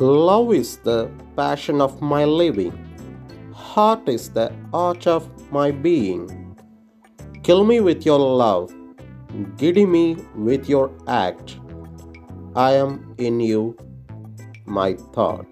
Love is the passion of my living. Heart is the arch of my being. Kill me with your love. Giddy me with your act. I am in you, my thought.